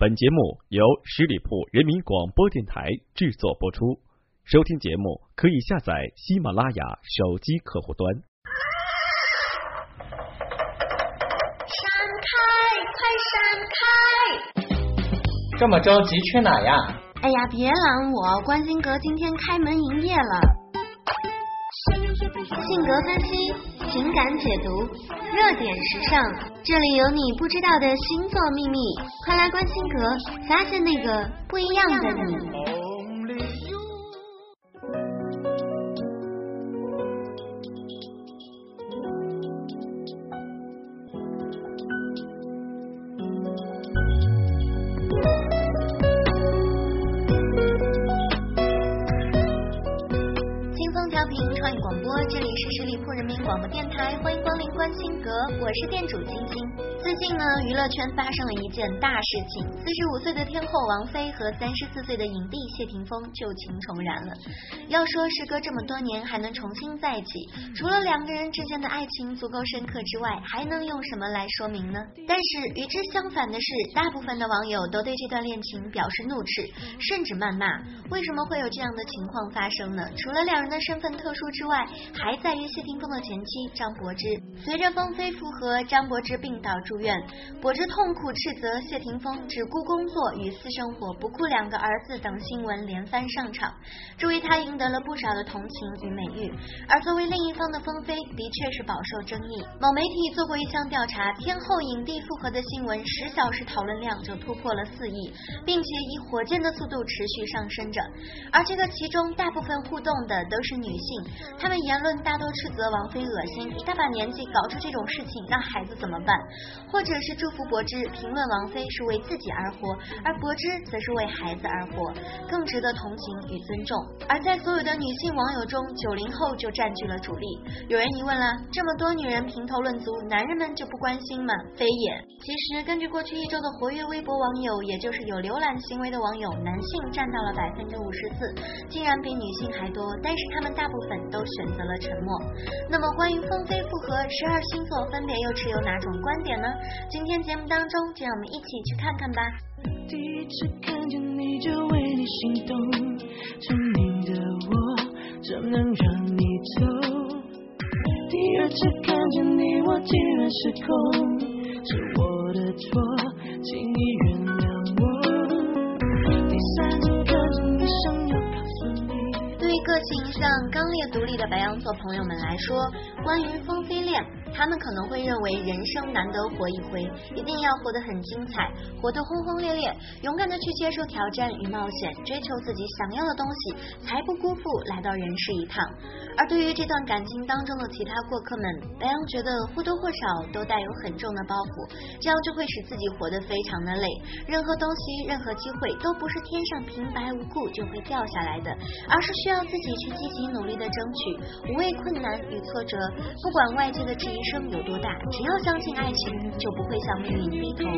本节目由十里铺人民广播电台制作播出。收听节目可以下载喜马拉雅手机客户端。闪开，快闪开！这么着急去哪呀？哎呀，别拦我，关心阁今天开门营业了。性格分析，情感解读，热点时尚，这里有你不知道的星座秘密，快来关心阁，发现那个不一样的你。我是店主晶晶。娱乐圈发生了一件大事情，四十五岁的天后王菲和三十四岁的影帝谢霆锋旧情重燃了。要说时隔这么多年还能重新在一起，除了两个人之间的爱情足够深刻之外，还能用什么来说明呢？但是与之相反的是，大部分的网友都对这段恋情表示怒斥，甚至谩骂。为什么会有这样的情况发生呢？除了两人的身份特殊之外，还在于谢霆锋的前妻张柏芝。随着芳菲复合，张柏芝病倒。住院，柏芝痛苦斥责谢霆锋只顾工作与私生活，不顾两个儿子等新闻连番上场，这为他赢得了不少的同情与美誉。而作为另一方的风飞，的确是饱受争议。某媒体做过一项调查，天后影帝复合的新闻十小时讨论量就突破了四亿，并且以火箭的速度持续上升着。而这个其中大部分互动的都是女性，她们言论大多斥责王菲恶心，一大把年纪搞出这种事情，让孩子怎么办？或者是祝福柏芝，评论王菲是为自己而活，而柏芝则是为孩子而活，更值得同情与尊重。而在所有的女性网友中，九零后就占据了主力。有人疑问了：这么多女人评头论足，男人们就不关心吗？非也。其实根据过去一周的活跃微博网友，也就是有浏览行为的网友，男性占到了百分之五十四，竟然比女性还多。但是他们大部分都选择了沉默。那么关于风飞复合，十二星座分别又持有哪种观点呢？今天节目当中，就让我们一起去看看吧。第一次看见你就为你心动，聪明的我怎能让你走？第二次看见你我竟然失控，是我的错，请你原谅我。第三次看见你想要告诉你，对于个性上刚烈独立的白羊座朋友们来说，关于风飞恋。他们可能会认为人生难得活一回，一定要活得很精彩，活得轰轰烈烈，勇敢的去接受挑战与冒险，追求自己想要的东西，才不辜负来到人世一趟。而对于这段感情当中的其他过客们，白羊觉得或多或少都带有很重的包袱，这样就会使自己活得非常的累。任何东西，任何机会，都不是天上平白无故就会掉下来的，而是需要自己去积极努力的争取，无畏困难与挫折，不管外界的质疑。生有多大？只要相信爱情，就不会向命运低头。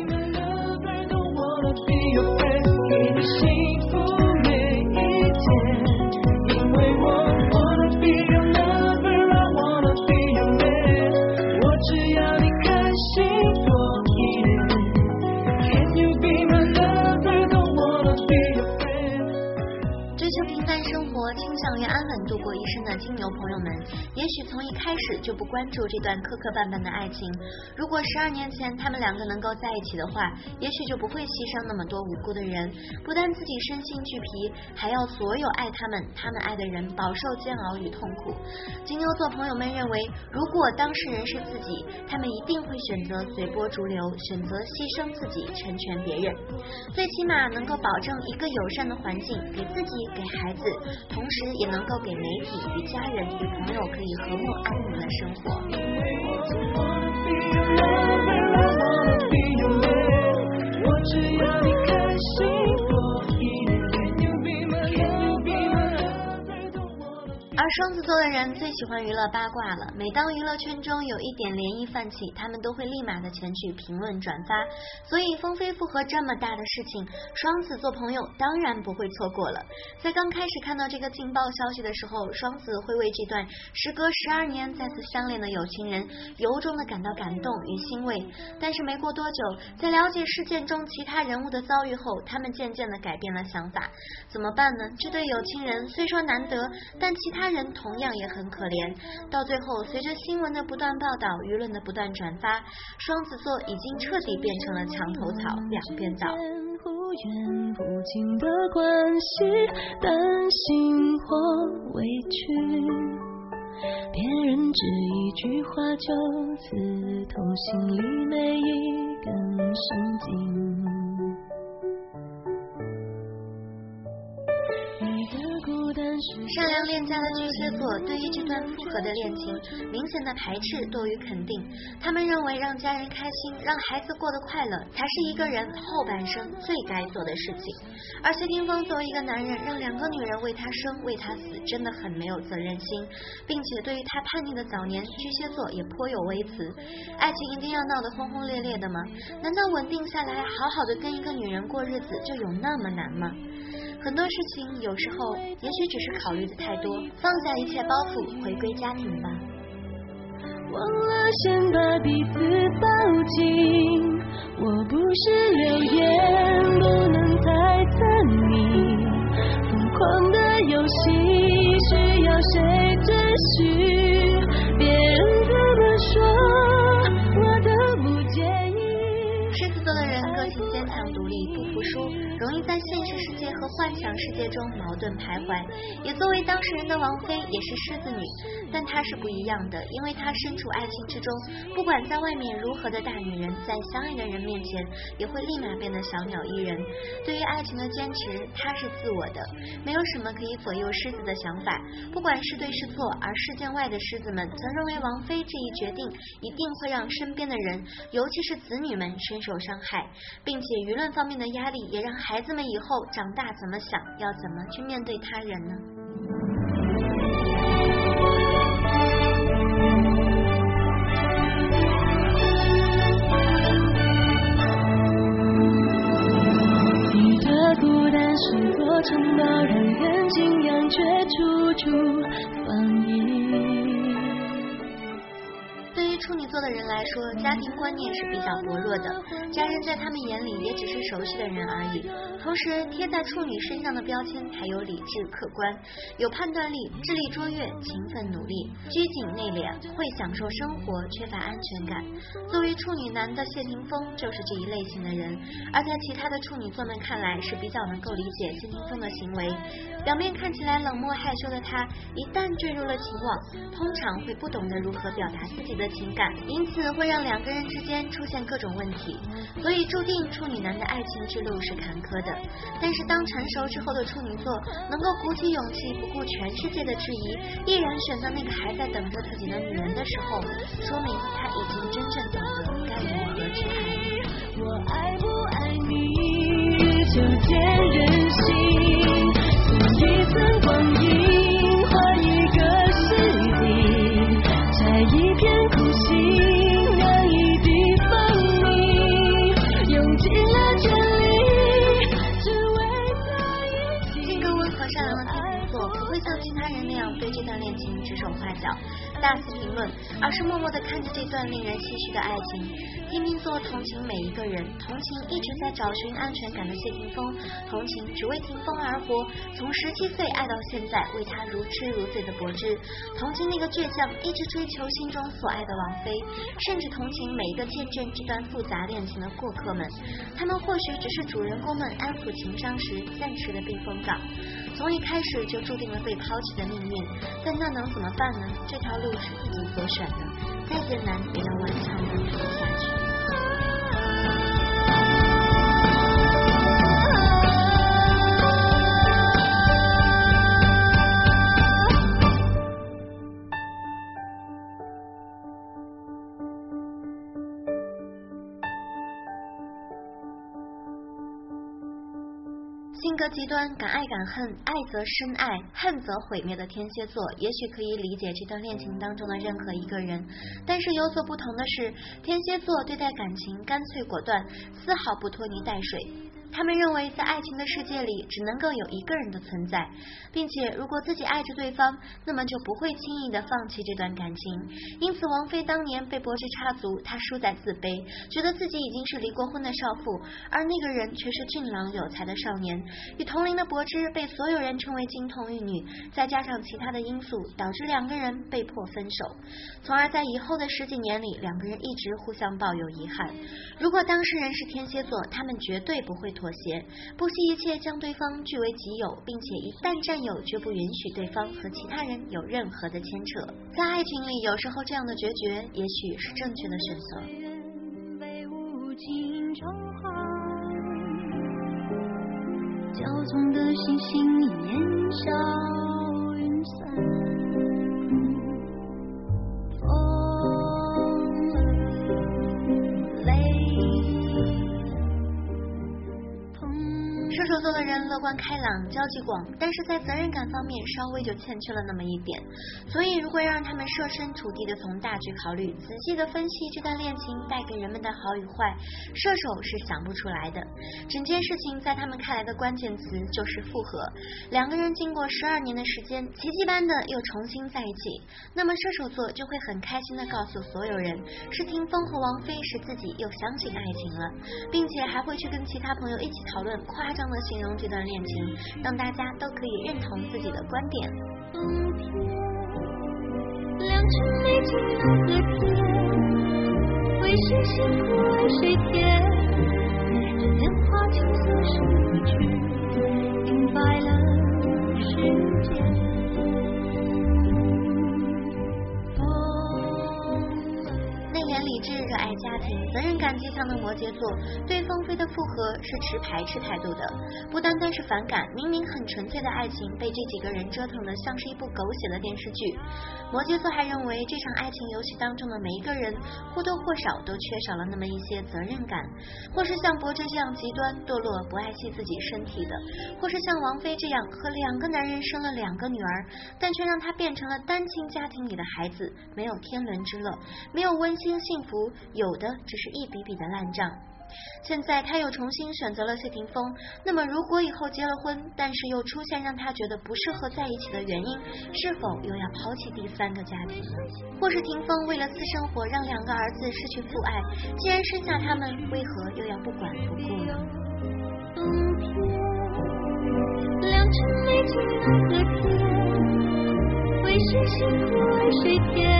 平淡生活倾向于安稳度过一生的金牛朋友们，也许从一开始就不关注这段磕磕绊绊的爱情。如果十二年前他们两个能够在一起的话，也许就不会牺牲那么多无辜的人，不但自己身心俱疲，还要所有爱他们、他们爱的人饱受煎熬与痛苦。金牛座朋友们认为，如果当事人是自己，他们一定会选择随波逐流，选择牺牲自己，成全别人，最起码能够保证一个友善的环境给自己、给孩子，同时也能够给媒体与家人与朋友可以和睦安宁的生活。而双子座的人最喜欢娱乐八卦了。每当娱乐圈中有一点涟漪泛起，他们都会立马的前去评论转发。所以风飞复合这么大的事情，双子座朋友当然不会错过了。在刚开始看到这个劲爆消息的时候，双子会为这段时隔十二年再次相恋的有情人由衷的感到感动与欣慰。但是没过多久，在了解事件中其他人物的遭遇后，他们渐渐的改变了想法。怎么办呢？这对有情人虽说难得，但其他人同样也很可怜。到最后，随着新闻的不断报道，舆论的不断转发，双子座已经彻底变成了墙头草，两边倒。别人只一句话就刺痛心里每一根神经。善良恋家的巨蟹座对于这段复合的恋情明显的排斥多于肯定，他们认为让家人开心，让孩子过得快乐才是一个人后半生最该做的事情。而谢霆锋作为一个男人，让两个女人为他生为他死，真的很没有责任心，并且对于他叛逆的早年，巨蟹座也颇有微词。爱情一定要闹得轰轰烈烈的吗？难道稳定下来，好好的跟一个女人过日子就有那么难吗？很多事情有时候也许只是考虑的太多，放下一切包袱，回归家庭吧。忘了先把彼此抱紧，我不是流言，不能猜测你疯狂的游戏需要谁准许？别人怎么说，我都不介意。狮子座的人个性坚强独立，不书。容易在现实世界和幻想世界中矛盾徘徊。也作为当事人的王菲也是狮子女，但她是不一样的，因为她身处爱情之中，不管在外面如何的大女人，在相爱的人面前也会立马变得小鸟依人。对于爱情的坚持，她是自我的，没有什么可以左右狮子的想法。不管是对是错，而事件外的狮子们则认为王菲这一决定一定会让身边的人，尤其是子女们深受伤害，并且舆论方面的压力也让孩。子们以后长大怎么想，要怎么去面对他人呢？你的孤单是座城堡，让人敬仰，却处处防御。处女座的人来说，家庭观念是比较薄弱的，家人在他们眼里也只是熟悉的人而已。同时，贴在处女身上的标签还有理智、客观、有判断力、智力卓越、勤奋努力、拘谨内敛、会享受生活、缺乏安全感。作为处女男的谢霆锋就是这一类型的人，而在其他的处女座们看来是比较能够理解谢霆锋的行为。表面看起来冷漠害羞的他，一旦坠入了情网，通常会不懂得如何表达自己的情。感，因此会让两个人之间出现各种问题，所以注定处女男的爱情之路是坎坷的。但是当成熟之后的处女座能够鼓起勇气，不顾全世界的质疑，毅然选择那个还在等着自己的女人的时候，说明他已经真正懂得该如何去爱。我爱不爱你，大肆评论，而是默默的看着这段令人唏嘘的爱情。天秤座同情每一个人，同情一直在找寻安全感的谢霆锋，同情只为霆锋而活，从十七岁爱到现在为他如痴如醉的柏芝，同情那个倔强一直追求心中所爱的王菲，甚至同情每一个见证这段复杂恋情的过客们。他们或许只是主人公们安抚情伤时暂时的避风港，从一开始就注定了被抛弃的命运。但那能怎么办呢？这条路。是自己所选的，再艰难也要顽强的走下去。极端、敢爱敢恨、爱则深爱、恨则毁灭的天蝎座，也许可以理解这段恋情当中的任何一个人。但是有所不同的是，天蝎座对待感情干脆果断，丝毫不拖泥带水。他们认为，在爱情的世界里，只能够有一个人的存在，并且如果自己爱着对方，那么就不会轻易的放弃这段感情。因此，王菲当年被柏芝插足，她输在自卑，觉得自己已经是离过婚的少妇，而那个人却是俊朗有才的少年。与同龄的柏芝被所有人称为金童玉女，再加上其他的因素，导致两个人被迫分手。从而在以后的十几年里，两个人一直互相抱有遗憾。如果当事人是天蝎座，他们绝对不会。妥协，不惜一切将对方据为己有，并且一旦占有，绝不允许对方和其他人有任何的牵扯。在爱情里，有时候这样的决绝也许是正确的选择。骄纵的星星烟消云散。乐观开朗，交际广，但是在责任感方面稍微就欠缺了那么一点。所以，如果让他们设身处地的从大局考虑，仔细的分析这段恋情带给人们的好与坏，射手是想不出来的。整件事情在他们看来的关键词就是复合。两个人经过十二年的时间，奇迹般的又重新在一起，那么射手座就会很开心的告诉所有人，是霆锋和王菲使自己又相信爱情了，并且还会去跟其他朋友一起讨论夸张的。形容这段恋情，让大家都可以认同自己的观点。良辰美景奈何天，为谁辛苦为谁甜？这年华青涩逝去，明白了世致。热爱家庭、责任感极强的摩羯座，对凤飞的复合是持排斥态度的。不单单是反感，明明很纯粹的爱情，被这几个人折腾的像是一部狗血的电视剧。摩羯座还认为，这场爱情游戏当中的每一个人，或多或少都缺少了那么一些责任感，或是像柏芝这样极端堕落、不爱惜自己身体的，或是像王菲这样和两个男人生了两个女儿，但却让她变成了单亲家庭里的孩子，没有天伦之乐，没有温馨幸福。有的只是一笔笔的烂账。现在他又重新选择了谢霆锋，那么如果以后结了婚，但是又出现让他觉得不适合在一起的原因，是否又要抛弃第三个家庭？或是霆锋为了私生活让两个儿子失去父爱，既然生下他们，为何又要不管不顾呢？为谁辛苦为谁甜？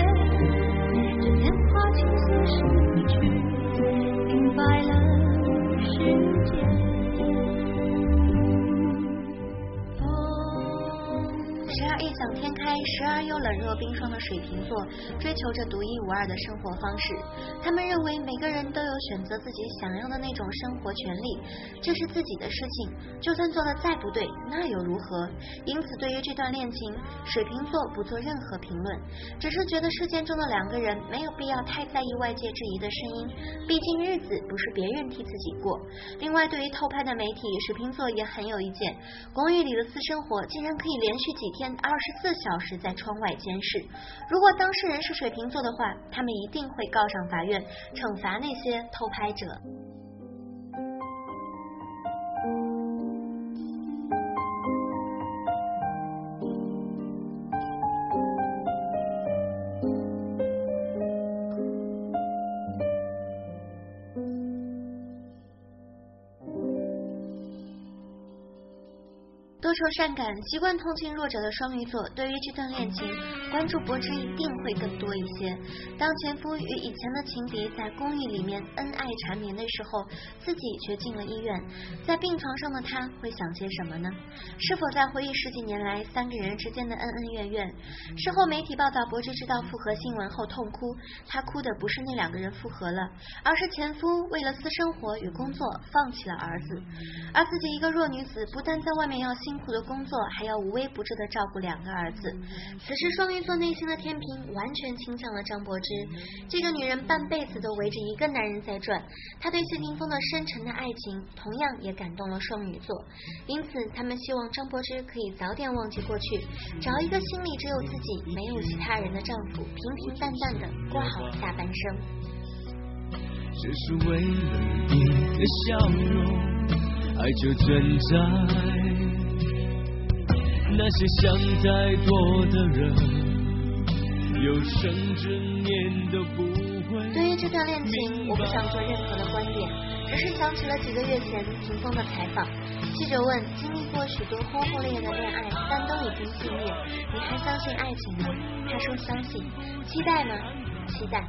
冷若冰霜的水瓶座，追求着独一无二的生活方式。他们认为每个人都有选择自己想要的那种生活权利，这是自己的事情，就算做的再不对，那又如何？因此，对于这段恋情，水瓶座不做任何评论，只是觉得事件中的两个人没有必要太在意外界质疑的声音，毕竟日子不是别人替自己过。另外，对于偷拍的媒体，水瓶座也很有意见。公寓里的私生活竟然可以连续几天。二十四小时在窗外监视，如果当事人是水瓶座的话，他们一定会告上法院，惩罚那些偷拍者。多愁善感、习惯同情弱者的双鱼座，对于这段恋情，关注柏芝一定会更多一些。当前夫与以前的情敌在公寓里面恩爱缠绵的时候，自己却进了医院，在病床上的他会想些什么呢？是否在回忆十几年来三个人之间的恩恩怨怨？事后媒体报道柏芝知道复合新闻后痛哭，她哭的不是那两个人复合了，而是前夫为了私生活与工作放弃了儿子，而自己一个弱女子，不但在外面要辛苦。的工作，还要无微不至的照顾两个儿子。此时，双鱼座内心的天平完全倾向了张柏芝。这个女人半辈子都围着一个男人在转，她对谢霆锋的深沉的爱情，同样也感动了双鱼座。因此，他们希望张柏芝可以早点忘记过去，找一个心里只有自己、没有其他人的丈夫，平平淡淡的过好下半生。只是为了你的笑容，爱就存在。那些想太多的人，有生之年都不会。对于这段恋情，我不想做任何的观点，只是想起了几个月前霆锋的采访。记者问：经历过许多轰轰烈烈的恋爱，但都已经熄灭，你还相信爱情吗？他说相信。期待吗？期待。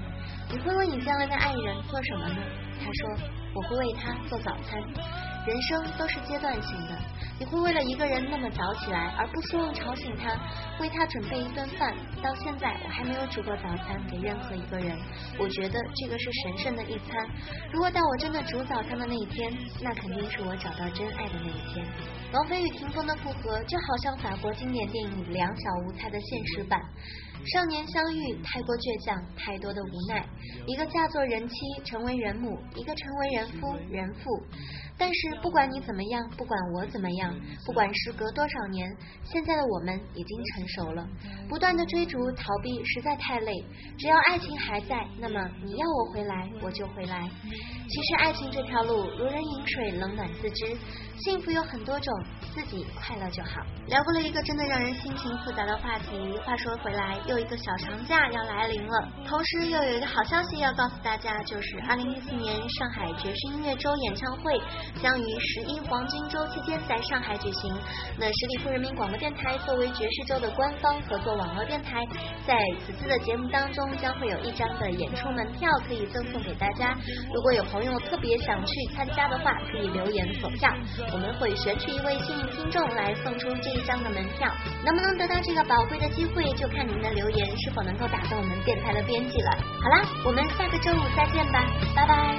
你会为你将来的爱人做什么呢？他说：“我会为他做早餐。”人生都是阶段性的，你会为了一个人那么早起来，而不希望吵醒他，为他准备一顿饭。到现在我还没有煮过早餐给任何一个人，我觉得这个是神圣的一餐。如果到我真的煮早餐的那一天，那肯定是我找到真爱的那一天。王菲与霆锋的复合，就好像法国经典电影《两小无猜》的现实版。少年相遇，太过倔强，太多的无奈。一个嫁作人妻，成为人母；一个成为人夫，人父。但是不管你怎么样，不管我怎么样，不管时隔多少年，现在的我们已经成熟了。不断的追逐逃避实在太累。只要爱情还在，那么你要我回来，我就回来。其实爱情这条路如人饮水，冷暖自知。幸福有很多种，自己快乐就好。聊过了一个真的让人心情复杂的话题。话说回来，又一个小长假要来临了，同时又有一个好消息要告诉大家，就是二零一四年上海爵士音乐周演唱会将于十一黄金周期间在上海举行。那十里铺人民广播电台作为爵士周的官方合作网络电台，在此次的节目当中将会有一张的演出门票可以赠送给大家。如果有朋友特别想去参加的话，可以留言投票。我们会选取一位幸运听众来送出这一张的门票，能不能得到这个宝贵的机会，就看您的留留言是否能够打动我们电台的编辑了。好啦，我们下个周五再见吧，拜拜。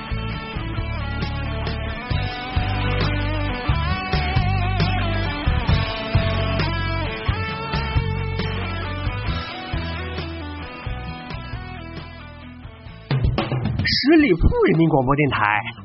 十里铺人民广播电台。